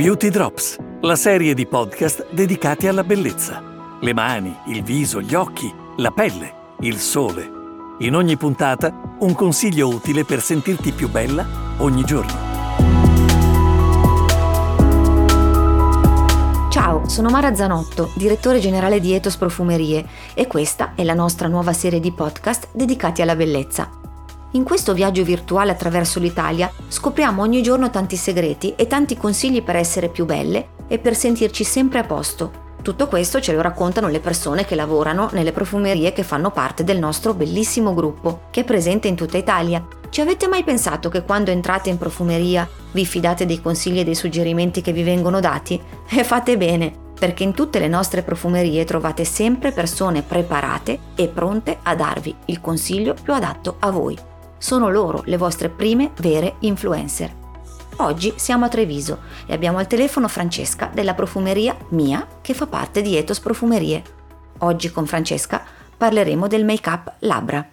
Beauty Drops, la serie di podcast dedicati alla bellezza. Le mani, il viso, gli occhi, la pelle, il sole. In ogni puntata un consiglio utile per sentirti più bella ogni giorno. Ciao, sono Mara Zanotto, direttore generale di Etos Profumerie e questa è la nostra nuova serie di podcast dedicati alla bellezza. In questo viaggio virtuale attraverso l'Italia scopriamo ogni giorno tanti segreti e tanti consigli per essere più belle e per sentirci sempre a posto. Tutto questo ce lo raccontano le persone che lavorano nelle profumerie che fanno parte del nostro bellissimo gruppo, che è presente in tutta Italia. Ci avete mai pensato che quando entrate in profumeria vi fidate dei consigli e dei suggerimenti che vi vengono dati? E fate bene, perché in tutte le nostre profumerie trovate sempre persone preparate e pronte a darvi il consiglio più adatto a voi sono loro le vostre prime vere influencer. Oggi siamo a Treviso e abbiamo al telefono Francesca della profumeria Mia che fa parte di Ethos Profumerie. Oggi con Francesca parleremo del make-up labbra.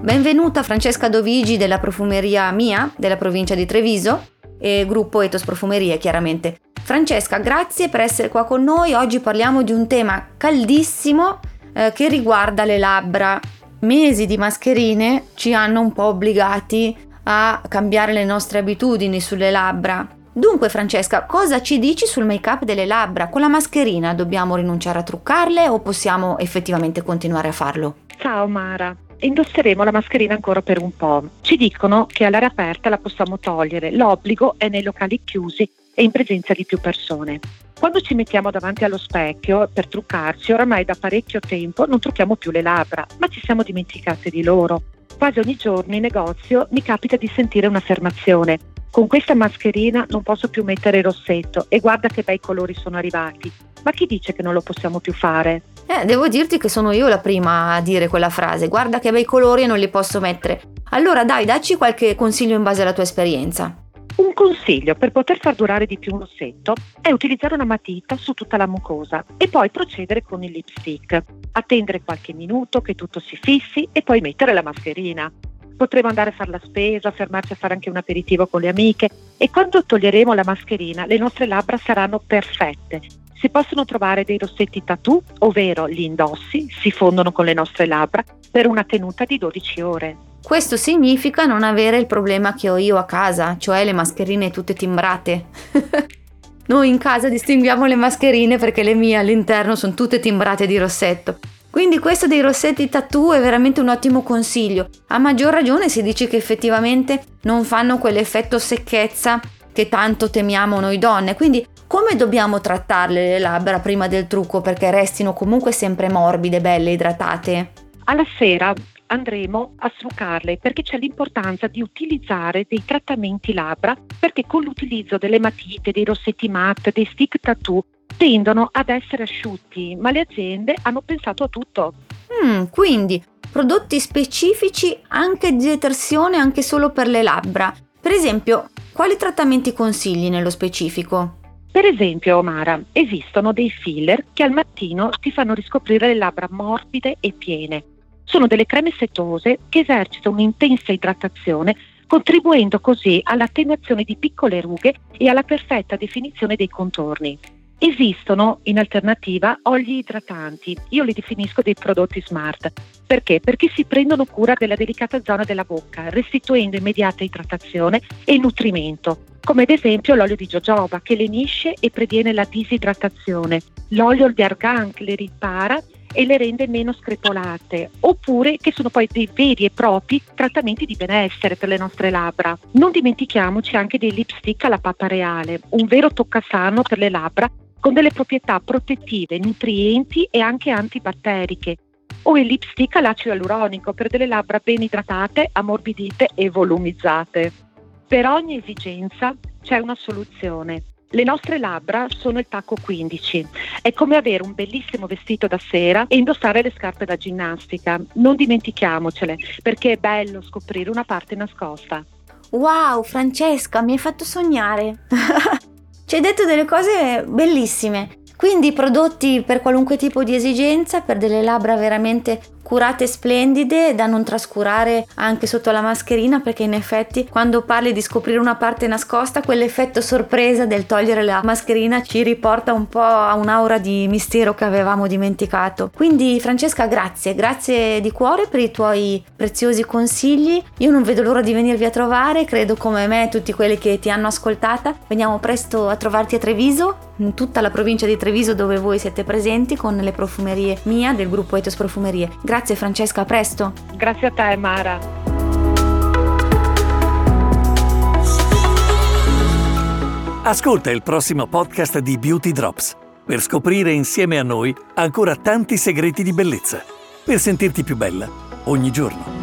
Benvenuta Francesca Dovigi della profumeria Mia della provincia di Treviso e gruppo Ethos Profumerie chiaramente. Francesca, grazie per essere qua con noi. Oggi parliamo di un tema caldissimo eh, che riguarda le labbra. Mesi di mascherine ci hanno un po' obbligati a cambiare le nostre abitudini sulle labbra. Dunque Francesca, cosa ci dici sul make-up delle labbra? Con la mascherina dobbiamo rinunciare a truccarle o possiamo effettivamente continuare a farlo? Ciao Mara, indosseremo la mascherina ancora per un po'. Ci dicono che all'aria aperta la possiamo togliere, l'obbligo è nei locali chiusi e in presenza di più persone. Quando ci mettiamo davanti allo specchio per truccarci, oramai da parecchio tempo non trucchiamo più le labbra, ma ci siamo dimenticate di loro. Quasi ogni giorno in negozio mi capita di sentire un'affermazione. Con questa mascherina non posso più mettere il rossetto e guarda che bei colori sono arrivati. Ma chi dice che non lo possiamo più fare? Eh, devo dirti che sono io la prima a dire quella frase. Guarda che bei colori e non li posso mettere. Allora dai, dacci qualche consiglio in base alla tua esperienza. Un consiglio per poter far durare di più un rossetto è utilizzare una matita su tutta la mucosa e poi procedere con il lipstick. Attendere qualche minuto che tutto si fissi e poi mettere la mascherina. Potremo andare a fare la spesa, fermarci a fare anche un aperitivo con le amiche e quando toglieremo la mascherina le nostre labbra saranno perfette. Si possono trovare dei rossetti tattoo, ovvero gli indossi, si fondono con le nostre labbra per una tenuta di 12 ore. Questo significa non avere il problema che ho io a casa, cioè le mascherine tutte timbrate. Noi in casa distinguiamo le mascherine perché le mie all'interno sono tutte timbrate di rossetto. Quindi questo dei rossetti tattoo è veramente un ottimo consiglio. A maggior ragione si dice che effettivamente non fanno quell'effetto secchezza che tanto temiamo noi donne. Quindi come dobbiamo trattarle le labbra prima del trucco perché restino comunque sempre morbide, belle, idratate? Alla sera andremo a struccarle perché c'è l'importanza di utilizzare dei trattamenti labbra perché con l'utilizzo delle matite, dei rossetti matte, dei stick tattoo tendono ad essere asciutti, ma le aziende hanno pensato a tutto. Mm, quindi prodotti specifici anche di detersione anche solo per le labbra. Per esempio, quali trattamenti consigli nello specifico? Per esempio, Omara, esistono dei filler che al mattino ti fanno riscoprire le labbra morbide e piene sono delle creme setose che esercitano un'intensa idratazione contribuendo così all'attenuazione di piccole rughe e alla perfetta definizione dei contorni. Esistono in alternativa oli idratanti, io li definisco dei prodotti smart. Perché? Perché si prendono cura della delicata zona della bocca, restituendo immediata idratazione e nutrimento, come ad esempio l'olio di jojoba che lenisce e previene la disidratazione, l'olio di argan che le ripara e le rende meno screpolate, oppure che sono poi dei veri e propri trattamenti di benessere per le nostre labbra. Non dimentichiamoci anche dei lipstick alla pappa reale, un vero toccasano per le labbra con delle proprietà protettive, nutrienti e anche antibatteriche, o il lipstick all'acido aluronico per delle labbra ben idratate, ammorbidite e volumizzate. Per ogni esigenza c'è una soluzione. Le nostre labbra sono il tacco 15. È come avere un bellissimo vestito da sera e indossare le scarpe da ginnastica. Non dimentichiamocele, perché è bello scoprire una parte nascosta. Wow, Francesca, mi hai fatto sognare. Ci hai detto delle cose bellissime. Quindi prodotti per qualunque tipo di esigenza, per delle labbra veramente curate e splendide da non trascurare anche sotto la mascherina perché in effetti quando parli di scoprire una parte nascosta quell'effetto sorpresa del togliere la mascherina ci riporta un po' a un'aura di mistero che avevamo dimenticato. Quindi Francesca grazie, grazie di cuore per i tuoi preziosi consigli. Io non vedo l'ora di venirvi a trovare, credo come me tutti quelli che ti hanno ascoltata. Veniamo presto a trovarti a Treviso in tutta la provincia di Treviso dove voi siete presenti con le profumerie mia del gruppo Etos Profumerie. Grazie Francesca, a presto. Grazie a te Mara. Ascolta il prossimo podcast di Beauty Drops per scoprire insieme a noi ancora tanti segreti di bellezza, per sentirti più bella ogni giorno.